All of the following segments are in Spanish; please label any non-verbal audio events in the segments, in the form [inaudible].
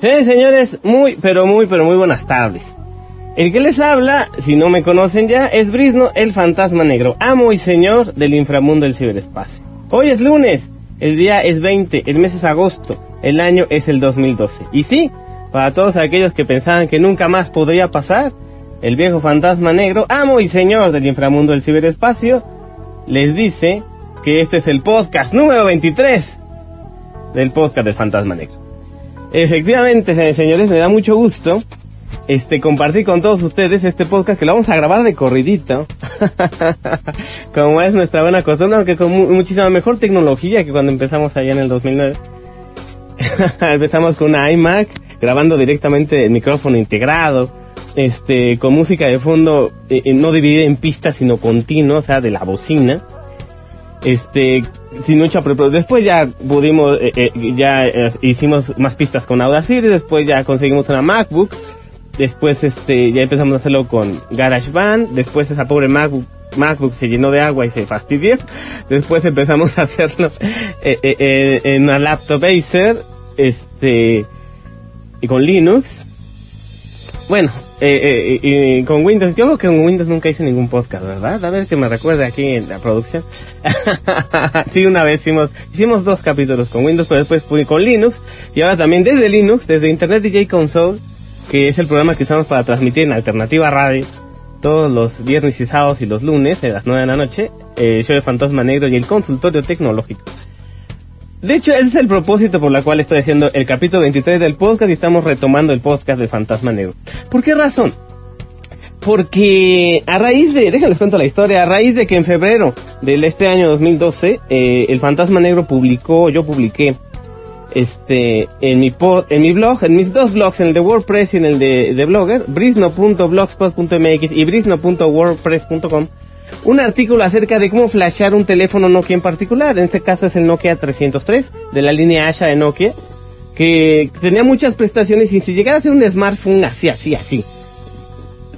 Sí, señores, muy, pero muy, pero muy buenas tardes. El que les habla, si no me conocen ya, es Brisno, el fantasma negro, amo y señor del inframundo del ciberespacio. Hoy es lunes, el día es 20, el mes es agosto, el año es el 2012. Y sí, para todos aquellos que pensaban que nunca más podría pasar, el viejo fantasma negro, amo y señor del inframundo del ciberespacio, les dice que este es el podcast número 23 del podcast del fantasma negro. Efectivamente, señores, me da mucho gusto este compartir con todos ustedes este podcast que lo vamos a grabar de corridito. [laughs] Como es nuestra buena costumbre, aunque con muchísima mejor tecnología que cuando empezamos allá en el 2009. [laughs] empezamos con una iMac, grabando directamente el micrófono integrado, este, con música de fondo eh, eh, no dividida en pistas sino continua, o sea, de la bocina este sin mucha preparación. Después ya pudimos, eh, eh, ya eh, hicimos más pistas con Audacity, después ya conseguimos una MacBook, después este ya empezamos a hacerlo con GarageBand, después esa pobre MacBook MacBook se llenó de agua y se fastidió. [laughs] Después empezamos a hacerlo en una laptop Acer, este, y con Linux. Bueno, eh, eh, con Windows, yo creo que con Windows nunca hice ningún podcast, ¿verdad? A ver que me recuerde aquí en la producción. [laughs] sí, una vez hicimos, hicimos dos capítulos con Windows, pero después fui con Linux, y ahora también desde Linux, desde Internet DJ Console, que es el programa que usamos para transmitir en Alternativa Radio, todos los viernes y sábados y los lunes, a las 9 de la noche, eh, show de Fantasma Negro y el consultorio tecnológico. De hecho, ese es el propósito por la cual estoy haciendo el capítulo 23 del podcast y estamos retomando el podcast de Fantasma Negro. ¿Por qué razón? Porque a raíz de, déjenles cuento la historia, a raíz de que en febrero del este año 2012, eh, el Fantasma Negro publicó, yo publiqué, este, en mi pod, en mi blog, en mis dos blogs, en el de WordPress y en el de, de Blogger, brisno.blogspot.mx y brisno.wordpress.com, un artículo acerca de cómo flashear un teléfono Nokia en particular. En este caso es el Nokia 303 de la línea Asha de Nokia, que tenía muchas prestaciones y si llegara a ser un smartphone así, así, así.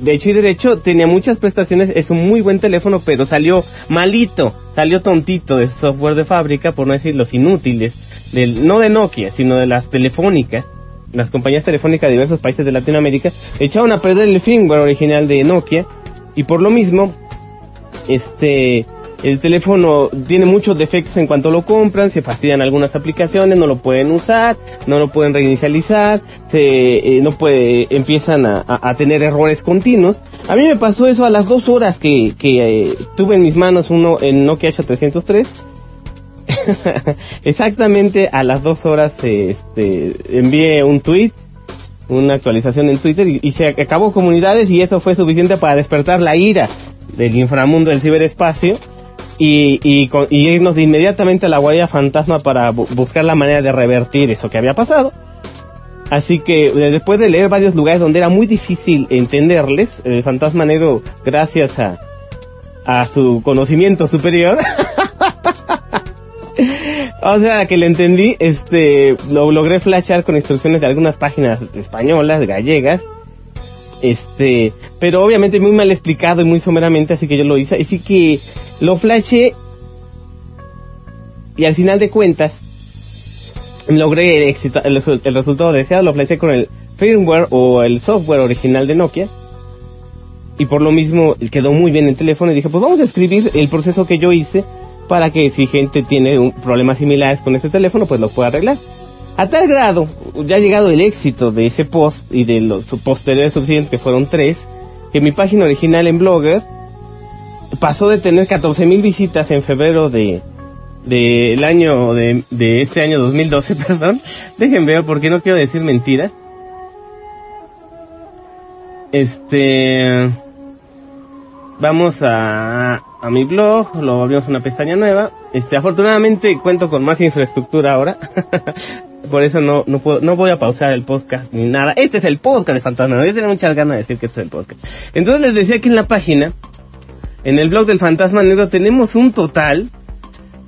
De hecho y derecho tenía muchas prestaciones, es un muy buen teléfono, pero salió malito, salió tontito de software de fábrica, por no decir los inútiles, del, no de Nokia, sino de las telefónicas las compañías telefónicas de diversos países de Latinoamérica echaron a perder el firmware original de Nokia y por lo mismo este el teléfono tiene muchos defectos en cuanto lo compran, se fastidian algunas aplicaciones, no lo pueden usar, no lo pueden reinicializar, se eh, no puede, empiezan a, tener errores continuos. A mí me pasó eso a las dos horas que, que eh, tuve en mis manos uno en Nokia H303. [laughs] Exactamente a las dos horas este, envié un tweet, una actualización en Twitter y se acabó comunidades y eso fue suficiente para despertar la ira del inframundo del ciberespacio y, y, irnos de inmediatamente a la guardia fantasma para buscar la manera de revertir eso que había pasado. Así que eh, después de leer varios lugares donde era muy difícil entenderles, el fantasma negro, gracias a, a su conocimiento superior, [laughs] o sea, que le entendí, este, lo logré flashar con instrucciones de algunas páginas españolas, gallegas, este, pero obviamente muy mal explicado y muy someramente, así que yo lo hice. Así que lo flashé y al final de cuentas logré el, el, resultado deseado, lo flashé con el firmware o el software original de Nokia. Y por lo mismo quedó muy bien el teléfono y dije, pues vamos a escribir el proceso que yo hice para que si gente tiene un, problemas similares con este teléfono, pues lo pueda arreglar. A tal grado, ya ha llegado el éxito de ese post y de los posteriores subsiguientes, que fueron tres, que mi página original en Blogger pasó de tener 14.000 visitas en febrero de del año de, de este año 2012, [laughs] perdón. Déjenme ver porque no quiero decir mentiras. Este vamos a, a mi blog, lo abrimos una pestaña nueva. Este, afortunadamente cuento con más infraestructura ahora. [laughs] Por eso no, no puedo, no voy a pausar el podcast ni nada. Este es el podcast de Fantasma. Yo tengo muchas ganas de decir que este es el podcast. Entonces les decía que en la página, en el blog del Fantasma Negro, tenemos un total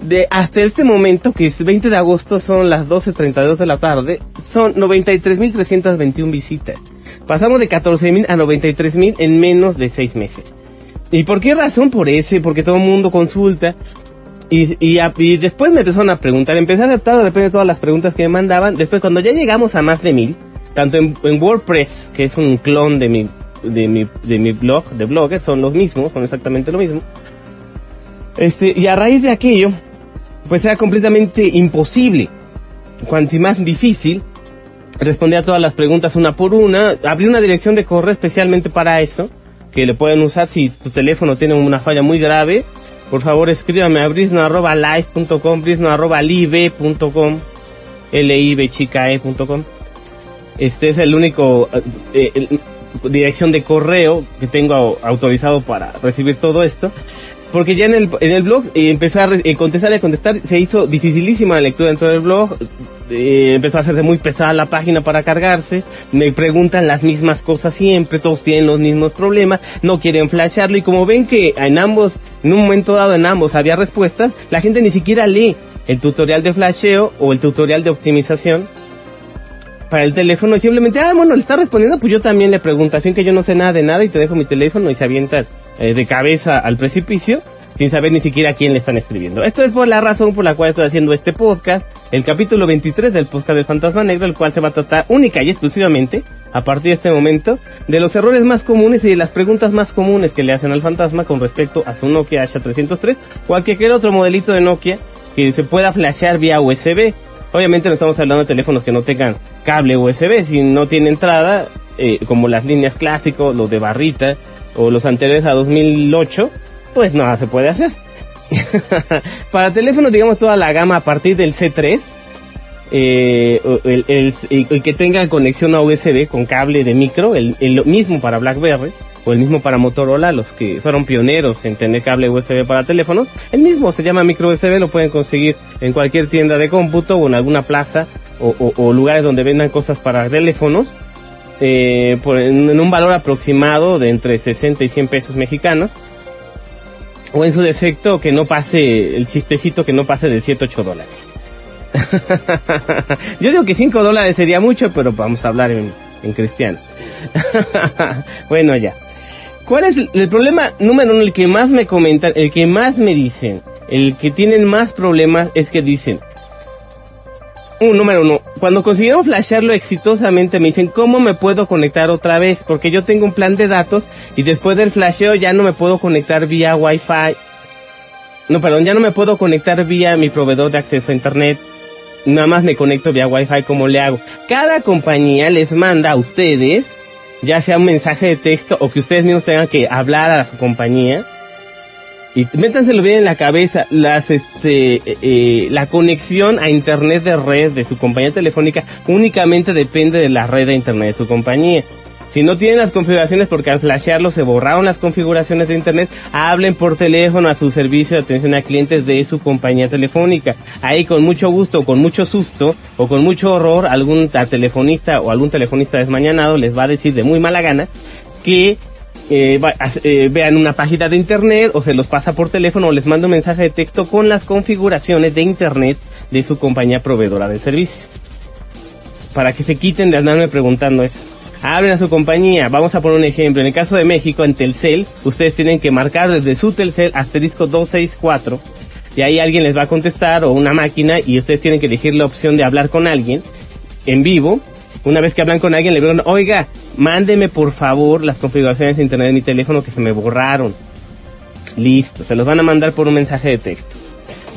de hasta este momento, que es 20 de agosto, son las 12.32 de la tarde, son 93.321 visitas. Pasamos de 14.000 a 93.000 en menos de 6 meses. ¿Y por qué razón? Por ese, porque todo el mundo consulta. Y, y, después me empezaron a preguntar, empecé a aceptar de todas las preguntas que me mandaban. Después, cuando ya llegamos a más de mil, tanto en, WordPress, que es un clon de mi, de mi, de mi blog, de bloggers, son los mismos, son exactamente lo mismo. Este, y a raíz de aquello, pues era completamente imposible, cuanto más difícil, responder a todas las preguntas una por una. Abrí una dirección de correo especialmente para eso, que le pueden usar si tu teléfono tiene una falla muy grave. Por favor, escríbame a brisno.live.com, brisno.live.com, l chica e.com. Este es el único eh, dirección de correo que tengo autorizado para recibir todo esto porque ya en el, en el blog eh, empezó a eh, contestar y a contestar, se hizo dificilísima la lectura dentro del blog, eh, empezó a hacerse muy pesada la página para cargarse, me preguntan las mismas cosas siempre, todos tienen los mismos problemas, no quieren flashearlo y como ven que en ambos, en un momento dado en ambos había respuestas, la gente ni siquiera lee el tutorial de flasheo o el tutorial de optimización para el teléfono y simplemente, ah, bueno, le está respondiendo, pues yo también le pregunto, así que yo no sé nada de nada y te dejo mi teléfono y se avienta eh, de cabeza al precipicio sin saber ni siquiera a quién le están escribiendo. Esto es por la razón por la cual estoy haciendo este podcast, el capítulo 23 del podcast del Fantasma Negro, el cual se va a tratar única y exclusivamente, a partir de este momento, de los errores más comunes y de las preguntas más comunes que le hacen al fantasma con respecto a su Nokia H303 o cualquier otro modelito de Nokia que se pueda flashear vía USB. Obviamente no estamos hablando de teléfonos que no tengan cable USB, si no tiene entrada, eh, como las líneas clásicos, los de barrita, o los anteriores a 2008, pues nada se puede hacer. [laughs] Para teléfonos, digamos, toda la gama a partir del C3, eh, el, que tenga conexión a USB con cable de micro, el, mismo para BlackBerry o el mismo para Motorola, los que fueron pioneros en tener cable USB para teléfonos, el mismo se llama micro USB, lo pueden conseguir en cualquier tienda de cómputo o en alguna plaza o lugares donde vendan cosas para teléfonos eh, por, en, un valor aproximado de entre 60 y 100 pesos mexicanos. O en su defecto que no pase, el chistecito que no pase de 7, 8 dólares. [laughs] Yo digo que 5 dólares sería mucho, pero vamos a hablar en, en cristiano. [laughs] bueno, ya. ¿Cuál es el, problema número uno? El que más me comentan, el que más me dicen, el que tienen más problemas es que dicen, un número uno, cuando consiguieron flashearlo exitosamente me dicen, ¿cómo me puedo conectar otra vez? Porque yo tengo un plan de datos y después del flasheo ya no me puedo conectar vía Wi-Fi. No, perdón, ya no me puedo conectar vía mi proveedor de acceso a Internet. Nada más me conecto vía Wi-Fi, ¿cómo le hago? Cada compañía les manda a ustedes, ya sea un mensaje de texto o que ustedes mismos tengan que hablar a su compañía y métanselo bien en la cabeza, las, este, eh, eh, la conexión a internet de red de su compañía telefónica únicamente depende de la red de internet de su compañía. Si no tienen las configuraciones porque al flashearlo se borraron las configuraciones de internet, hablen por teléfono a su servicio de atención a clientes de su compañía telefónica. Ahí con mucho gusto, con mucho susto o con mucho horror, algún telefonista o algún telefonista desmañanado les va a decir de muy mala gana que eh, eh, vean una página de internet o se los pasa por teléfono o les manda un mensaje de texto con las configuraciones de internet de su compañía proveedora de servicio. Para que se quiten de andarme preguntando eso. Abren a su compañía. Vamos a poner un ejemplo. En el caso de México, en Telcel, ustedes tienen que marcar desde su Telcel asterisco 264 y ahí alguien les va a contestar o una máquina y ustedes tienen que elegir la opción de hablar con alguien en vivo una vez que hablan con alguien le preguntan, oiga, mándeme por favor las configuraciones de internet de mi teléfono que se me borraron. Listo, se los van a mandar por un mensaje de texto.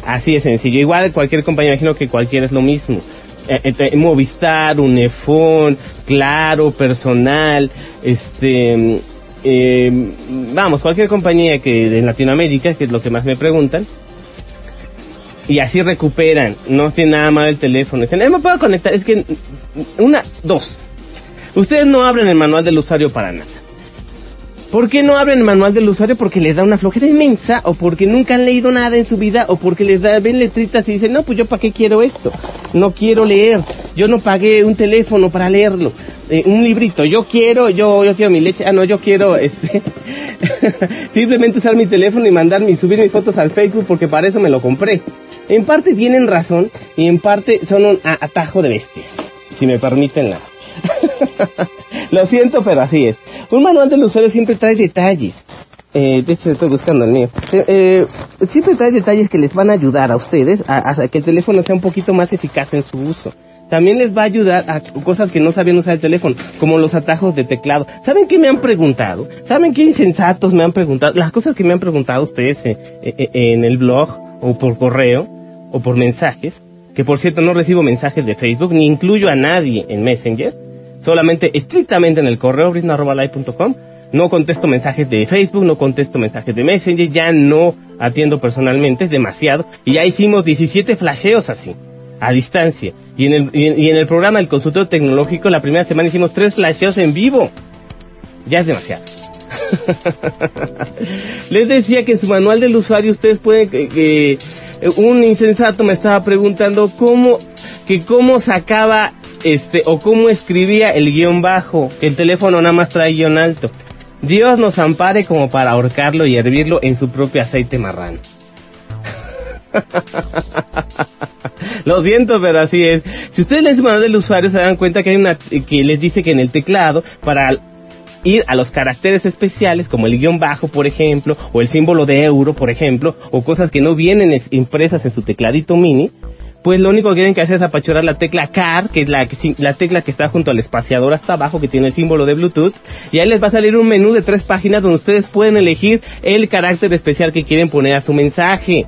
Así de sencillo. Igual cualquier compañía, imagino que cualquiera es lo mismo. Eh, eh, Movistar, Unifón, Claro, Personal, este, eh, vamos, cualquier compañía que de Latinoamérica, que es lo que más me preguntan, y así recuperan. No tiene nada mal el teléfono. Dicen, eh, me puedo conectar. Es que, una, dos. Ustedes no abren el manual del usuario para nada. ¿Por qué no abren el manual del usuario? Porque les da una flojera inmensa, o porque nunca han leído nada en su vida, o porque les da, ven letritas y dicen, no, pues yo para qué quiero esto. No quiero leer. Yo no pagué un teléfono para leerlo. Eh, un librito. Yo quiero, yo, yo quiero mi leche. Ah, no, yo quiero, [laughs] este, [laughs] simplemente usar mi teléfono y mandar y subir mis fotos al Facebook porque para eso me lo compré. En parte tienen razón y en parte son un atajo de bestias, si me permiten la... [laughs] Lo siento, pero así es. Un manual del usuario siempre trae detalles. Eh, de hecho, estoy buscando el mío. Eh, eh, siempre trae detalles que les van a ayudar a ustedes a, que el teléfono sea un poquito más eficaz en su uso. también les va a ayudar a cosas que no sabían usar el teléfono, como los atajos de teclado. ¿Saben qué me han preguntado? ¿Saben qué insensatos me han preguntado? Las cosas que me han preguntado ustedes eh, eh, eh, en el blog o por correo o por mensajes, que por cierto no recibo mensajes de Facebook ni incluyo a nadie en Messenger, solamente estrictamente en el correo brisno.live.com. No contesto mensajes de Facebook, no contesto mensajes de Messenger, ya no atiendo personalmente, es demasiado. Y ya hicimos 17 flasheos así a distancia. Y en el, y en el programa del consultorio tecnológico la primera semana hicimos tres flasheos en vivo. Ya es demasiado. [laughs] Les decía que en su manual del usuario ustedes pueden que, un insensato me estaba preguntando cómo que cómo sacaba este o cómo escribía el guion bajo, que el teléfono nada más trae guion alto. Dios nos ampare como para ahorcarlo y hervirlo en su propio aceite marrano. [laughs] Lo siento, pero así es. Si ustedes leen su manual del usuario se dan cuenta que hay una que les dice que en el teclado para ir a los caracteres especiales como el guion bajo, por ejemplo, o el símbolo de euro, por ejemplo, o cosas que no vienen impresas en su tecladito mini, pues lo único que tienen que hacer es apachurar la tecla CAR, que es la, la tecla que está junto al espaciador hasta abajo, que tiene el símbolo de Bluetooth, y ahí les va a salir un menú de tres páginas donde ustedes pueden elegir el carácter especial que quieren poner a su mensaje.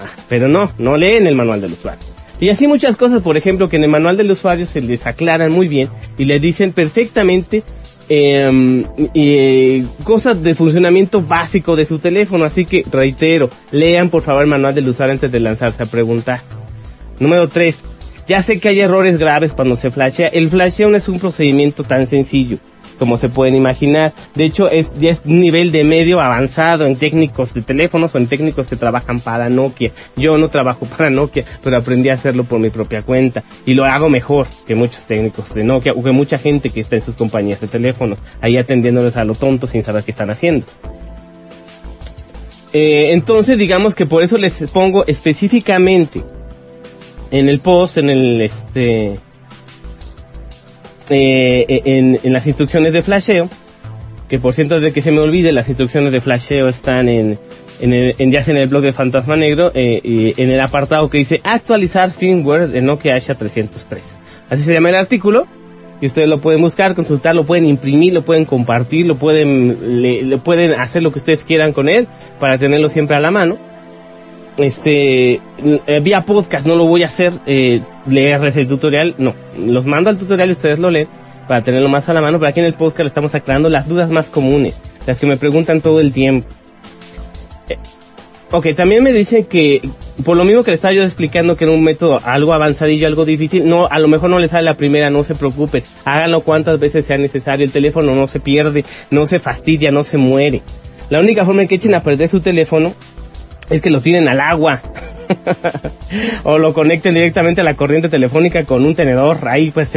Ah, pero no, no leen el manual del usuario. Y así muchas cosas, por ejemplo, que en el manual del usuario se les aclaran muy bien y les dicen perfectamente eh, cosas de funcionamiento básico de su teléfono. Así que reitero, lean por favor el manual del usuario antes de lanzarse a preguntar. Número 3. Ya sé que hay errores graves cuando se flashea. El flasheo no es un procedimiento tan sencillo como se pueden imaginar. De hecho, es, ya es nivel de medio avanzado en técnicos de teléfonos o en técnicos que trabajan para Nokia. Yo no trabajo [laughs] para Nokia, pero aprendí a hacerlo por mi propia cuenta y lo hago mejor que muchos técnicos de Nokia o que mucha gente que está en sus compañías de teléfonos, ahí atendiéndoles a lo tonto sin saber qué están haciendo. Eh, entonces, digamos que por eso les pongo específicamente en el post, en el este, eh, en, en, las instrucciones de flasheo, que por cierto de que se me olvide, las instrucciones de flasheo están en, en, el, en ya en el blog de Fantasma Negro, eh, y en el apartado que dice actualizar firmware de Nokia Asha 303. Así se llama el artículo, y ustedes lo pueden buscar, consultar, lo pueden imprimir, lo pueden compartir, lo pueden, le pueden hacer lo que ustedes quieran con él para tenerlo siempre a la mano este eh, vía podcast no lo voy a hacer eh, leerles el tutorial no. Los mando al tutorial y ustedes lo leen para tenerlo más a la mano pero aquí en el podcast estamos aclarando las dudas más comunes las que me preguntan todo el tiempo. Eh, ok también me dicen que por lo mismo que le estaba yo explicando que era un método algo avanzadillo algo difícil no a lo mejor no les sale la primera no se preocupen háganlo cuantas veces sea necesario el teléfono no se pierde no se fastidia no se muere. La única forma en que echen a perder su teléfono es que lo tienen al agua. [laughs] o lo conecten directamente a la corriente telefónica con un tenedor ahí pues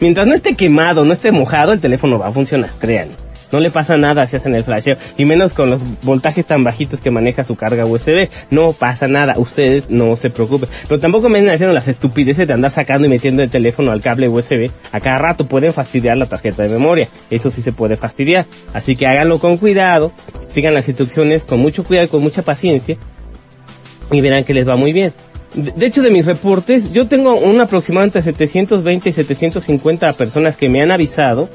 Mientras no esté quemado, no esté mojado, el teléfono va a funcionar, crean. No le pasa nada si hacen el flasheo. Y menos con los voltajes tan bajitos que maneja su carga USB. No pasa nada. Ustedes no se preocupen. Pero tampoco me están haciendo las estupideces de andar sacando y metiendo el teléfono al cable USB. A cada rato pueden fastidiar la tarjeta de memoria. Eso sí se puede fastidiar. Así que háganlo con cuidado. Sigan las instrucciones con mucho cuidado y con mucha paciencia. Y verán que les va muy bien. De hecho, de mis reportes, yo tengo un aproximado entre 720 y 750 personas que me han avisado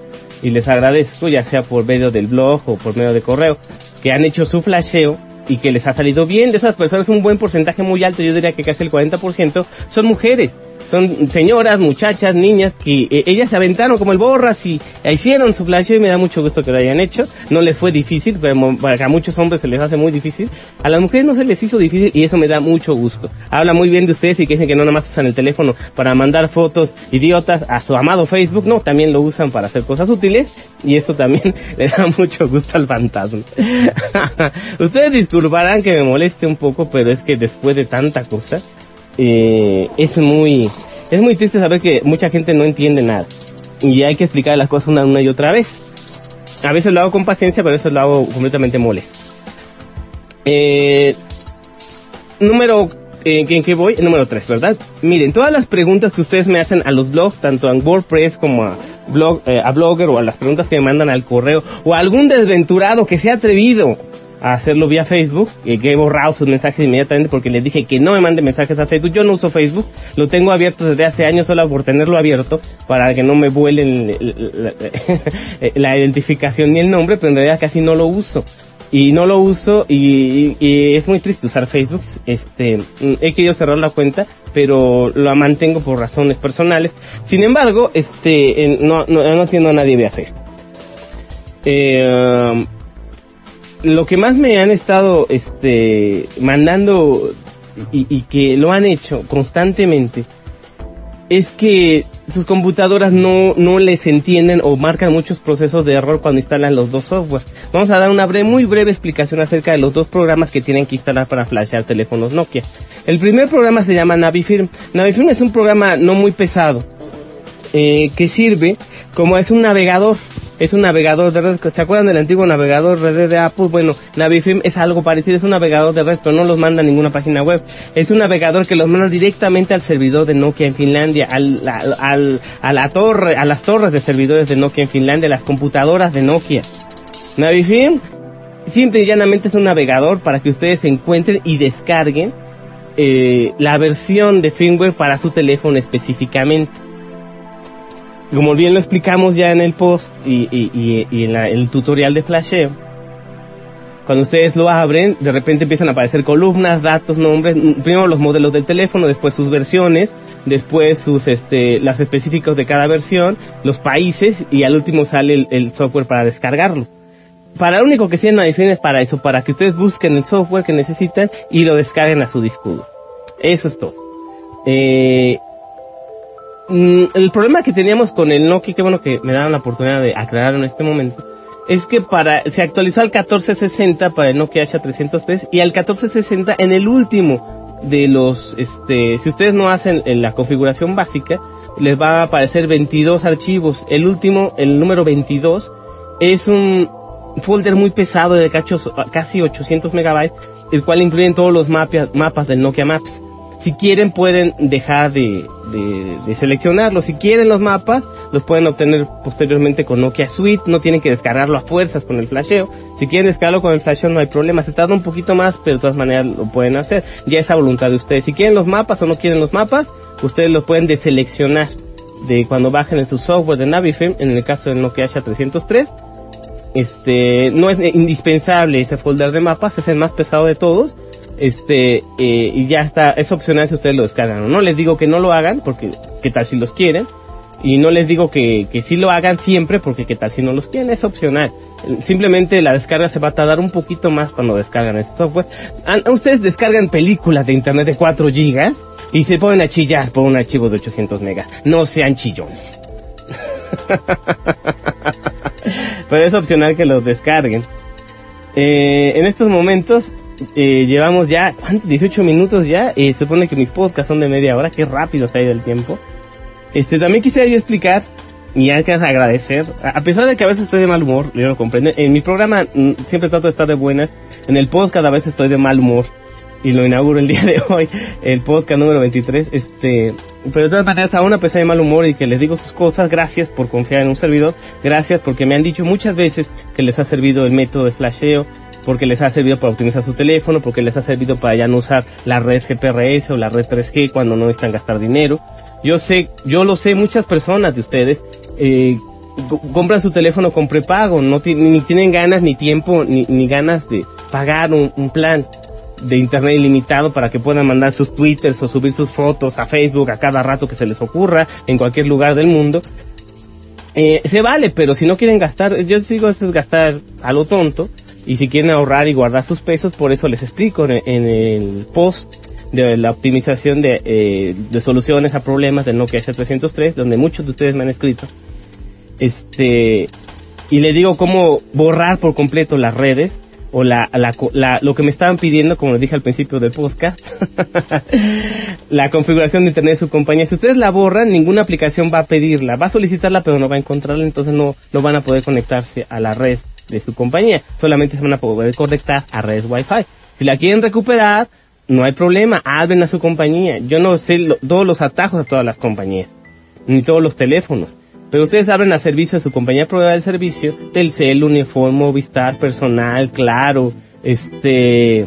y les agradezco, ya sea por medio del blog o por medio de correo, que han hecho su flasheo y que les ha salido bien. De esas personas, un buen porcentaje muy alto, yo diría que casi el 40%, son mujeres son señoras, muchachas, niñas que eh, ellas se aventaron como el borras y hicieron su flash y me da mucho gusto que lo hayan hecho. No les fue difícil, pero a muchos hombres se les hace muy difícil. A las mujeres no se les hizo difícil y eso me da mucho gusto. Habla muy bien de ustedes y que dicen que no nada más usan el teléfono para mandar fotos idiotas a su amado Facebook, no, también lo usan para hacer cosas útiles y eso también [laughs] le da mucho gusto al fantasma. [laughs] ustedes disculparán que me moleste un poco, pero es que después de tanta cosa, eh, es muy es muy triste saber que mucha gente no entiende nada y hay que explicar las cosas una, una y otra vez. A veces lo hago con paciencia, pero a veces lo hago completamente molesto. Eh, número eh, ¿en qué voy? Número 3, ¿verdad? Miren, todas las preguntas que ustedes me hacen a los blogs, tanto en WordPress como a, blog, eh, a Blogger o a las preguntas que me mandan al correo o a algún desventurado que se ha atrevido a hacerlo vía Facebook, que he borrado sus mensajes inmediatamente porque les dije que no me mande mensajes a Facebook. Yo no uso Facebook, lo tengo abierto desde hace años solo por tenerlo abierto para que no me vuelen la, identificación ni el nombre, pero en realidad casi no lo uso. Y no lo uso y, es muy triste usar Facebook. Este, he querido cerrar la cuenta, pero la mantengo por razones personales. Sin embargo, este, no, no, no entiendo a nadie vía Facebook. Eh, lo que más me han estado este mandando y, que lo han hecho constantemente es que sus computadoras no, no les entienden o marcan muchos procesos de error cuando instalan los dos softwares. Vamos a dar una breve, muy breve explicación acerca de los dos programas que tienen que instalar para flashear teléfonos Nokia. El primer programa se llama Navifirm. Navifirm es un programa no muy pesado eh, que sirve como es un navegador es un navegador de red. ¿Se acuerdan del antiguo navegador red de Apple? Bueno, Navifilm es algo parecido, es un navegador de red, pero no los manda a ninguna página web. Es un navegador que los manda directamente al servidor de Nokia en Finlandia, al, a la torre, a las torres de servidores de Nokia en Finlandia, las computadoras de Nokia. Navifilm simple y llanamente es un navegador para que ustedes encuentren y descarguen eh, la versión de firmware para su teléfono específicamente como bien lo explicamos ya en el post y, en, el tutorial de flasheo, cuando ustedes lo abren, de repente empiezan a aparecer columnas, datos, nombres, primero los modelos del teléfono, después sus versiones, después sus, este, las específicos de cada versión, los países y al último sale el, software para descargarlo. Para lo único que sirve Navifin es para eso, para que ustedes busquen el software que necesitan y lo descarguen a su disco Eso es todo. Eh, Mm, el problema que teníamos con el Nokia, que bueno que me dan la oportunidad de aclarar en este momento, es que para, se actualizó al 1460 para el Nokia H303 y al 1460 en el último de los, este, si ustedes no hacen la configuración básica, les va a aparecer 22 archivos. El último, el número 22, es un folder muy pesado de casi 800 megabytes, el cual incluye todos los mapas del Nokia Maps. Si quieren pueden dejar de, de, seleccionarlo. Si quieren los mapas, los pueden obtener posteriormente con Nokia Suite. No tienen que descargarlo a fuerzas con el flasheo. Si quieren descargarlo con el flasheo no hay problema. Se tarda un poquito más, pero de todas maneras lo pueden hacer. Ya es a voluntad de ustedes. Si quieren los mapas o no quieren los mapas, ustedes los pueden deseleccionar de cuando bajen en su software de Navifilm, en el caso del Nokia H303. Este, no es indispensable ese folder de mapas, es el más pesado de todos este eh, y ya está es opcional si ustedes lo descargan no. Les digo que no lo hagan porque qué tal si los quieren y no les digo que, que sí lo hagan siempre porque qué tal si no los quieren es opcional. Simplemente la descarga se va a tardar un poquito más cuando descargan este software. Ah, ustedes descargan películas de internet de 4 gigas y se ponen a chillar por un archivo de 800 megas no sean chillones. [laughs] Pero es opcional que los descarguen. Eh, en estos momentos eh, llevamos ya, ¿cuántos? 18 minutos ya. Eh, se supone que mis podcasts son de media hora. Qué rápido se ha ido el tiempo. Este, también quisiera yo explicar y antes agradecer, a pesar de que a veces estoy de mal humor, yo lo comprendo, en mi programa mm, siempre trato de estar de buenas, en el podcast a veces estoy de mal humor y lo inauguro el [laughs] día de hoy, el podcast número 23, este, pero de todas maneras aún a pesar de mal humor y que les digo sus cosas, gracias por confiar en un servidor, gracias porque me han dicho muchas veces que les ha servido el método de flasheo, porque les ha servido para optimizar su teléfono, porque les ha servido para ya no usar la red GPRS o la red 3G cuando no necesitan gastar dinero. Yo sé, yo lo sé, muchas personas de ustedes eh, compran su teléfono con prepago, no ni tienen ganas ni tiempo ni, ganas de pagar un, un, plan de internet ilimitado para que puedan mandar sus twitters o subir sus fotos a Facebook a cada rato que se les ocurra en cualquier lugar del mundo. Eh, se vale, pero si no quieren gastar, yo sigo es gastar a lo tonto, y si quieren ahorrar y guardar sus pesos, por eso les explico en, el post de la optimización de, eh, de soluciones a problemas del Nokia H303, donde muchos de ustedes me han escrito. Este, y les digo cómo borrar por completo las redes o la, la, la, lo que me estaban pidiendo, como les dije al principio del podcast, [laughs] la configuración de internet de su compañía. Si ustedes la borran, ninguna aplicación va a pedirla, va a solicitarla pero no va a encontrarla, entonces no, no van a poder conectarse a la red de su compañía. Solamente se van a poder conectar a redes Wi-Fi. Si la quieren recuperar, no hay problema, hablen a su compañía. Yo no sé todos los atajos a todas las compañías, ni todos los teléfonos. Pero ustedes abren a servicio de su compañía proveedora del servicio, Telcel, Uniform, Movistar, Personal, Claro, este,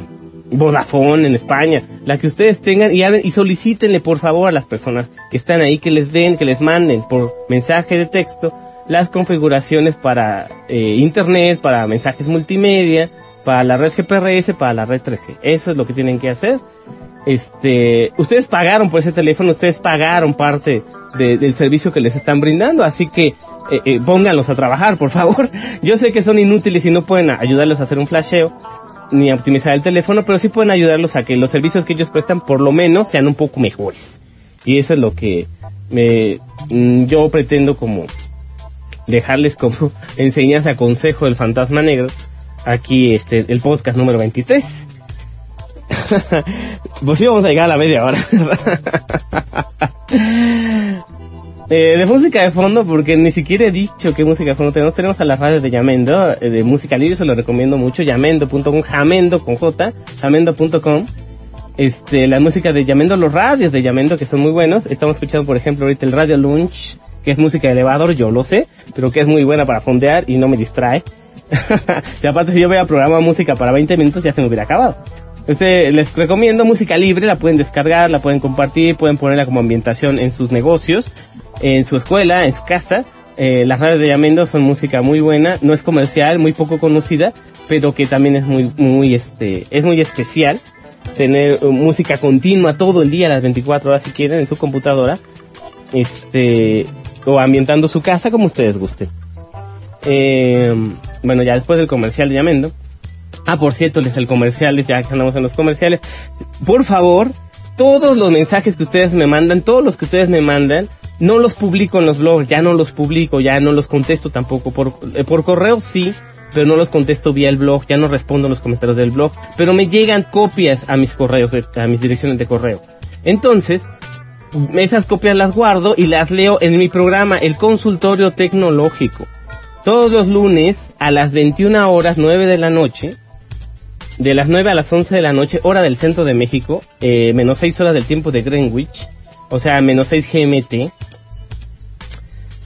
Vodafone en España, la que ustedes tengan y, y solicítenle por favor a las personas que están ahí que les den, que les manden por mensaje de texto las configuraciones para eh, internet, para mensajes multimedia, para la red GPRS, para la red 3G. Eso es lo que tienen que hacer. Este, ustedes pagaron por ese teléfono, ustedes pagaron parte del servicio que les están brindando, así que eh, eh, pónganlos a trabajar, por favor. [laughs] Yo sé que son inútiles y no pueden ayudarles a hacer un flasheo, ni a optimizar el teléfono, pero sí pueden ayudarlos a que los servicios que ellos prestan por lo menos sean un poco mejores. Y eso es lo que me, mm, yo pretendo como dejarles como [laughs] enseñanza, consejo del fantasma negro. Aquí este, el podcast número 23. [laughs] pues sí vamos a llegar a la media hora. [laughs] Eh, de música de fondo, porque ni siquiera he dicho qué música de fondo tenemos. Tenemos a las radios de Yamendo, eh, de música libre, se lo recomiendo mucho. Yamendo.com, Jamendo con J, Jamendo.com. Este, la música de Yamendo, los radios de Yamendo que son muy buenos. Estamos escuchando, por ejemplo, ahorita el Radio Lunch, que es música de elevador, yo lo sé, pero que es muy buena para fondear y no me distrae. [laughs] y aparte si yo voy a programar música para 20 minutos ya se me hubiera acabado. Este, les recomiendo música libre, la pueden descargar, la pueden compartir, pueden ponerla como ambientación en sus negocios, en su escuela, en su casa. Eh, las radios de Yamendo son música muy buena, no es comercial, muy poco conocida, pero que también es muy, muy, este, es muy especial. Tener uh, música continua todo el día, las 24 horas si quieren, en su computadora. Este, o ambientando su casa como ustedes gusten. Eh, bueno, ya después del comercial de Yamendo, Ah, por cierto, les el comercial, ya que andamos en los comerciales. Por favor, todos los mensajes que ustedes me mandan, todos los que ustedes me mandan, no los publico en los blogs, ya no los publico, ya no los contesto tampoco. Por, eh, por correo sí, pero no los contesto vía el blog, ya no respondo los comentarios del blog, pero me llegan copias a mis correos, a mis direcciones de correo. Entonces, esas copias las guardo y las leo en mi programa, el consultorio tecnológico. Todos los lunes a las 21 horas 9 de la noche, de las 9 a las 11 de la noche, hora del centro de México, eh, menos 6 horas del tiempo de Greenwich, o sea, menos 6 GMT.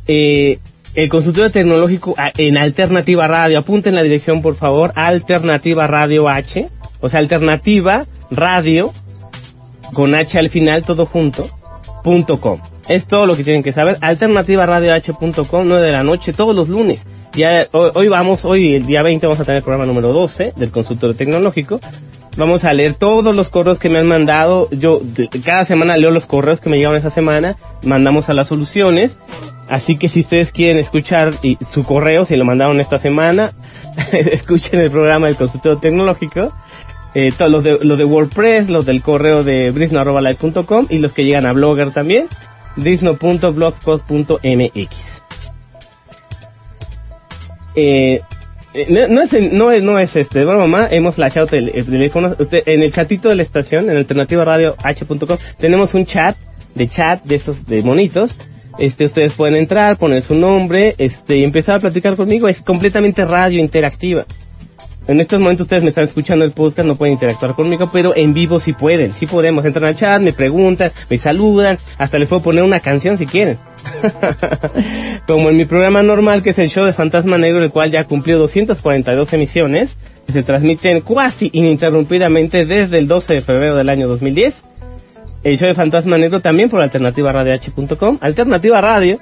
Eh, el consultorio tecnológico ah, en Alternativa Radio, apunten la dirección por favor, Alternativa Radio H, o sea, Alternativa Radio, con H al final, todo junto, Es todo lo que tienen que saber. Alternativa Radio H.com, 9 de la noche, todos los lunes. Ya, hoy, vamos, hoy el día 20 vamos a tener el programa número 12 del consultorio tecnológico. Vamos a leer todos los correos que me han mandado. Yo cada semana leo los correos que me llegan esa semana. Mandamos a las soluciones. Así que si ustedes quieren escuchar su correo, si lo mandaron esta semana, [laughs] escuchen el programa del consultorio tecnológico. Eh, todos los de, los de WordPress, los del correo de brisno.live.com y los que llegan a Blogger también, brisno.blogspot.mx. Eh, eh, no, es, no es, no es este, bueno mamá, hemos flashado el, teléfono, usted, en el chatito de la estación, en alternativa radio h.com, tenemos un chat, de chat de esos, de monitos, este, ustedes pueden entrar, poner su nombre, este, y empezar a platicar conmigo, es completamente radio interactiva. En estos momentos ustedes me están escuchando el podcast, no pueden interactuar conmigo, pero en vivo sí pueden, sí podemos. Entran al chat, me preguntan, me saludan, hasta les puedo poner una canción si quieren. [laughs] Como en mi programa normal, que es el show de Fantasma Negro, el cual ya cumplió 242 emisiones, que se transmiten casi ininterrumpidamente desde el 12 de febrero del año 2010. El show de Fantasma Negro también por alternativaradioh.com. Alternativa Radio.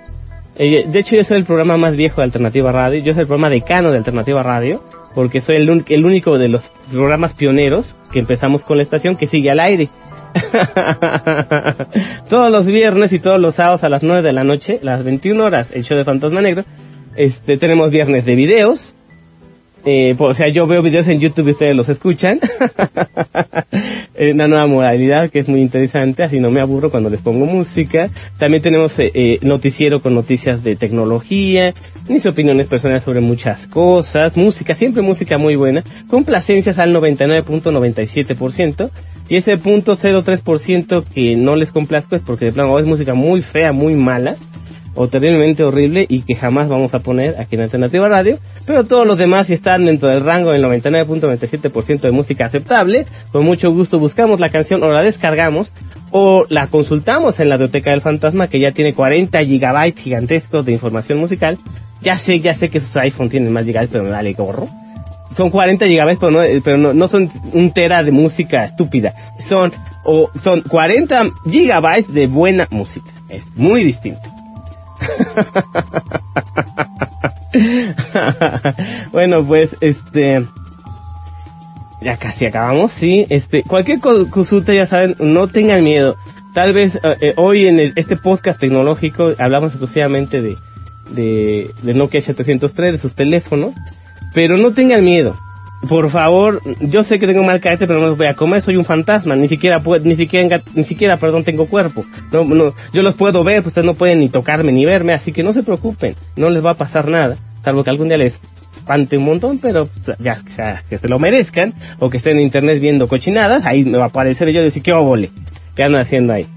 Eh, de hecho, yo soy el programa más viejo de Alternativa Radio. Yo soy el programa decano de Alternativa Radio porque soy el, único de los programas pioneros que empezamos con la estación que sigue al aire. [laughs] todos los viernes y todos los sábados a las 9 de la noche, las 21 horas, el show de Fantasma Negro. Este, tenemos viernes de videos, eh, o sea, yo veo videos en YouTube y ustedes los escuchan. [laughs] una nueva modalidad que es muy interesante, así no me aburro cuando les pongo música. También tenemos eh, eh, noticiero con noticias de tecnología, mis opiniones personales sobre muchas cosas, música, siempre música muy buena, complacencias al 99.97%. Y ese punto 03% que no les complazco es porque de plano es música muy fea, muy mala o terriblemente horrible y que jamás vamos a poner aquí en Alternativa Radio, pero todos los demás están dentro del rango del 99.97% de música aceptable, con mucho gusto buscamos la canción o la descargamos o la consultamos en la biblioteca del fantasma que ya tiene 40 gigabytes gigantescos de información musical. Ya sé, ya sé que sus iPhone tienen más gigabytes, pero me vale gorro. son 40 gigabytes, pero no, pero no, son un tera de música estúpida. Son, o, son 40 gigabytes de buena música. Es muy distinto. [laughs] bueno, pues, este, ya casi acabamos, sí. Este, cualquier consulta, ya saben, no tengan miedo. Tal vez eh, eh, hoy en este podcast tecnológico hablamos exclusivamente de, de, de Nokia 703, de sus teléfonos, pero no tengan miedo. Por favor, yo sé que tengo mal carácter, pero no los voy a comer, soy un fantasma, ni siquiera ni siquiera, ni siquiera, perdón, tengo cuerpo. No, no, yo los puedo ver, pues ustedes no pueden ni tocarme ni verme, así que no se preocupen, no les va a pasar nada, salvo que algún día les espante un montón, pero ya, sea, que se lo merezcan, o que estén en internet viendo cochinadas, ahí me va a aparecer yo y decir, ¿qué óvole? ¿Qué andan haciendo ahí? [laughs]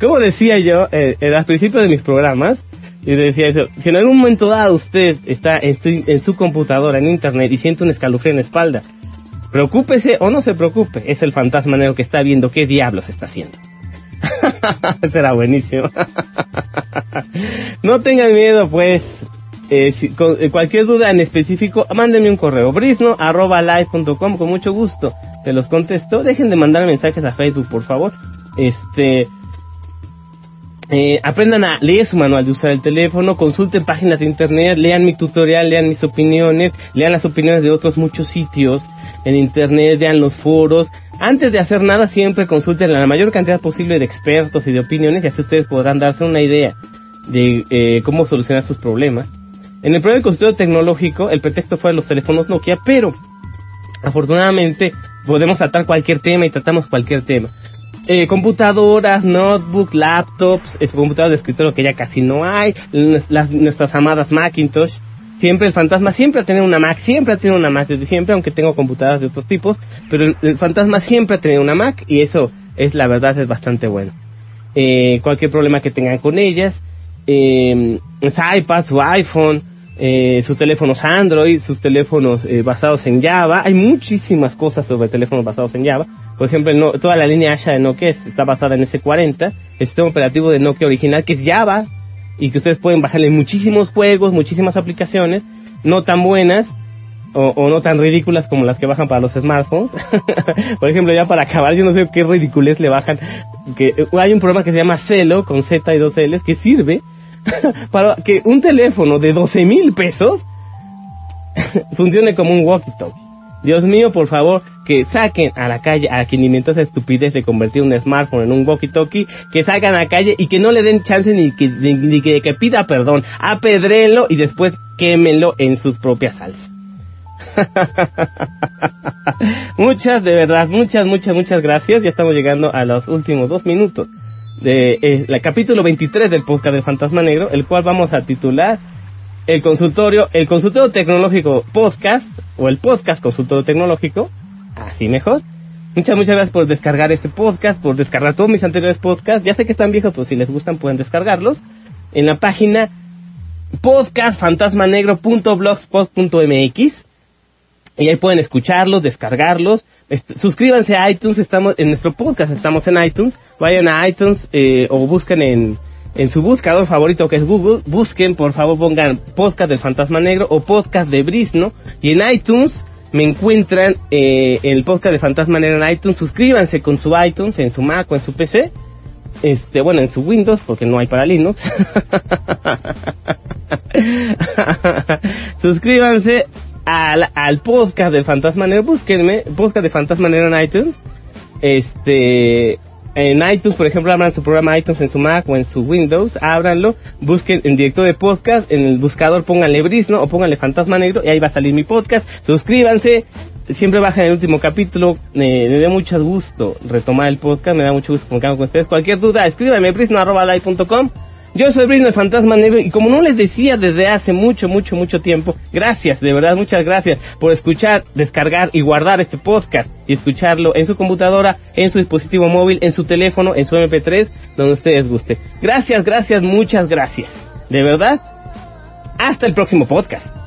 Como decía yo, eh, al principio de mis programas, y decía eso, si en algún momento dado usted está en su, en su computadora, en internet, y siente un escalofrío en la espalda, preocúpese o no se preocupe, es el fantasma negro que está viendo qué diablos está haciendo. [laughs] Será buenísimo. [laughs] no tengan miedo, pues. Eh, eh, cualquier duda en específico, mándenme un correo. brisno con mucho gusto. Se los contesto. Dejen de mandar mensajes a Facebook, por favor. Este. Eh, aprendan a leer su manual de usar el teléfono, consulten páginas de internet, lean mi tutorial, lean mis opiniones, lean las opiniones de otros muchos sitios en internet, vean los foros, antes de hacer nada, siempre consulten la mayor cantidad posible de expertos y de opiniones y así ustedes podrán darse una idea de eh, cómo solucionar sus problemas. En el primer consultorio tecnológico, el pretexto fue los teléfonos Nokia, pero afortunadamente podemos tratar cualquier tema y tratamos cualquier tema. Eh, computadoras, notebook, laptops, computadoras de escritorio que ya casi no hay, las, nuestras amadas Macintosh, Siempre el fantasma siempre ha tenido una Mac, siempre ha tenido una Mac desde siempre, aunque tengo computadoras de otros tipos, pero el, fantasma siempre ha tenido una Mac y eso es la verdad es bastante bueno. Eh, cualquier problema que tengan con ellas, eh, su iPad, su iPhone, eh, sus teléfonos Android, sus teléfonos eh, basados en Java, hay muchísimas cosas sobre teléfonos basados en Java. Por ejemplo, toda la línea Asha de Nokia está basada en S40, el sistema operativo de Nokia original que es Java, y que ustedes pueden bajarle muchísimos juegos, muchísimas aplicaciones, no tan buenas o, no tan ridículas como las que bajan para los smartphones. [laughs] Por ejemplo, ya para acabar, yo no sé qué ridiculez le bajan. Que hay un programa que se llama Celo con Z y dos L's que sirve [laughs] para que un teléfono de 12 mil pesos [laughs] funcione como un walkie-talkie. Dios mío, por favor, que saquen a la calle a quien inventó esa estupidez de convertir un smartphone en un walkie-talkie, que salgan a la calle y que no le den chance ni que, ni, que, pida perdón, apedréenlo y después quémenlo en su propia salsa. [laughs] muchas, de verdad, muchas, muchas, muchas gracias. Ya estamos llegando a los últimos dos minutos de eh, el capítulo 23 del podcast del Fantasma Negro, el cual vamos a titular el consultorio, el consultorio tecnológico podcast, o el podcast consultorio tecnológico, así mejor. Muchas, muchas gracias por descargar este podcast, por descargar todos mis anteriores podcasts. Ya sé que están viejos, pero si les gustan pueden descargarlos. En la página podcastfantasmanegro.blogspot.mx y ahí pueden escucharlos, descargarlos. suscríbanse a iTunes, estamos en nuestro podcast, estamos en iTunes. Vayan a iTunes eh, o busquen en en su buscador favorito que es Google, busquen, por favor, pongan podcast del Fantasma Negro o podcast de Brisno y en iTunes me encuentran eh, el podcast de Fantasma Negro en iTunes, suscríbanse con su iTunes en su Mac o en su PC, este, bueno, en su Windows porque no hay para Linux. [laughs] suscríbanse al, al podcast de Fantasma Negro, búsquenme, podcast de Fantasma Negro en iTunes, este, en iTunes, por ejemplo, abran su programa iTunes en su Mac o en su Windows, ábranlo, busquen en director de podcast, en el buscador pónganle Brisno o pónganle Fantasma Negro y ahí va a salir mi podcast. Suscríbanse, siempre bajan el último capítulo, me da mucho gusto retomar el podcast, me da mucho gusto comunicarme con ustedes. Cualquier duda, escríbanme brisno.com yo soy Brisno, el fantasma negro, y como no les decía desde hace mucho, mucho, mucho tiempo, gracias, de verdad, muchas gracias por escuchar, descargar y guardar este podcast y escucharlo en su computadora, en su dispositivo móvil, en su teléfono, en su MP3, donde ustedes guste. Gracias, gracias, muchas gracias. De verdad, hasta el próximo podcast.